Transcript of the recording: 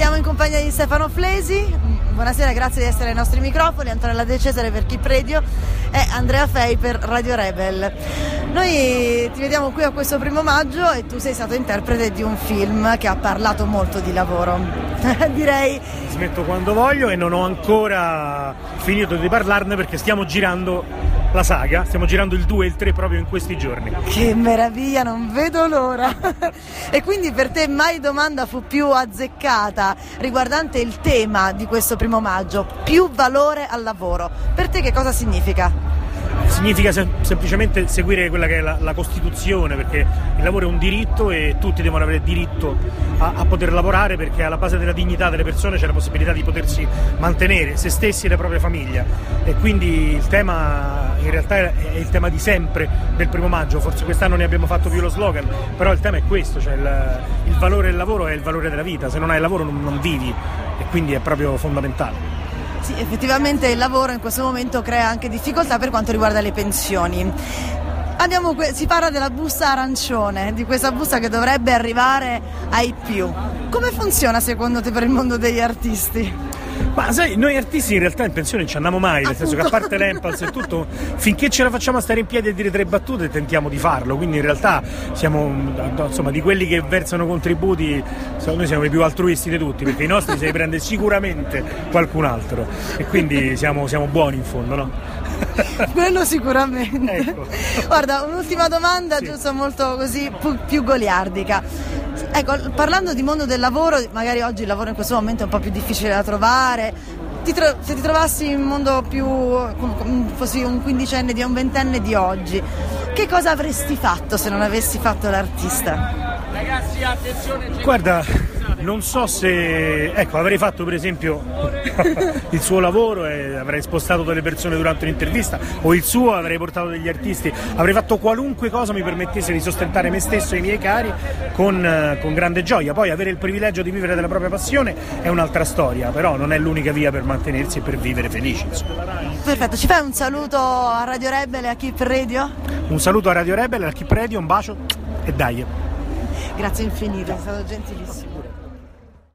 Siamo in compagnia di Stefano Flesi. Buonasera, grazie di essere ai nostri microfoni. Antonella De Cesare per Keep Radio e Andrea Fei per Radio Rebel. Noi ti vediamo qui a questo primo maggio e tu sei stato interprete di un film che ha parlato molto di lavoro. Direi. Smetto quando voglio e non ho ancora finito di parlarne perché stiamo girando la saga, stiamo girando il 2 e il 3 proprio in questi giorni. Che meraviglia, non vedo l'ora. e quindi per te mai domanda fu più azzeccata riguardante il tema di questo primo maggio, più valore al lavoro. Per te che cosa significa? Significa sem- semplicemente seguire quella che è la, la, Costituzione, perché il lavoro è un diritto e tutti devono avere diritto a, a, poter lavorare perché alla base della dignità delle persone c'è la possibilità di potersi mantenere se stessi e la propria famiglia. E quindi il tema in realtà è, il tema di sempre del primo maggio, forse quest'anno ne abbiamo fatto più lo slogan, però il tema è questo, cioè il, il valore del lavoro è il valore della vita, se non hai lavoro non, non vivi e quindi è proprio fondamentale. Sì, effettivamente il lavoro in questo momento crea anche difficoltà per quanto riguarda le pensioni. Abbiamo, si parla della busta arancione, di questa busta che dovrebbe arrivare ai più. Come funziona secondo te per il mondo degli artisti? Ma sai, noi artisti in realtà in pensione non ci andiamo mai, nel senso che a parte l'Empals e tutto, finché ce la facciamo a stare in piedi e dire tre battute tentiamo di farlo, quindi in realtà siamo insomma di quelli che versano contributi, noi siamo i più altruisti di tutti, perché i nostri se li prende sicuramente qualcun altro e quindi siamo, siamo buoni in fondo, no? Quello sicuramente. Ecco. Guarda, un'ultima domanda, sì. giusto molto così più goliardica. Ecco, parlando di mondo del lavoro, magari oggi il lavoro in questo momento è un po' più difficile da trovare. Ti tro- se ti trovassi in un mondo più. fossi un quindicenne di un ventenne di oggi, che cosa avresti fatto se non avessi fatto l'artista? Ragazzi, attenzione! Guarda, non so se ecco avrei fatto per esempio il suo lavoro e avrei spostato delle persone durante un'intervista o il suo avrei portato degli artisti. Avrei fatto qualunque cosa mi permettesse di sostentare me stesso e i miei cari con, con grande gioia. Poi avere il privilegio di vivere della propria passione è un'altra storia però non è l'unica via per mantenersi e per vivere felici perfetto ci fai un saluto a Radio Rebel e a Keep Radio? un saluto a Radio Rebel e a Keep Radio un bacio e dai. Grazie infinite è stato gentilissimo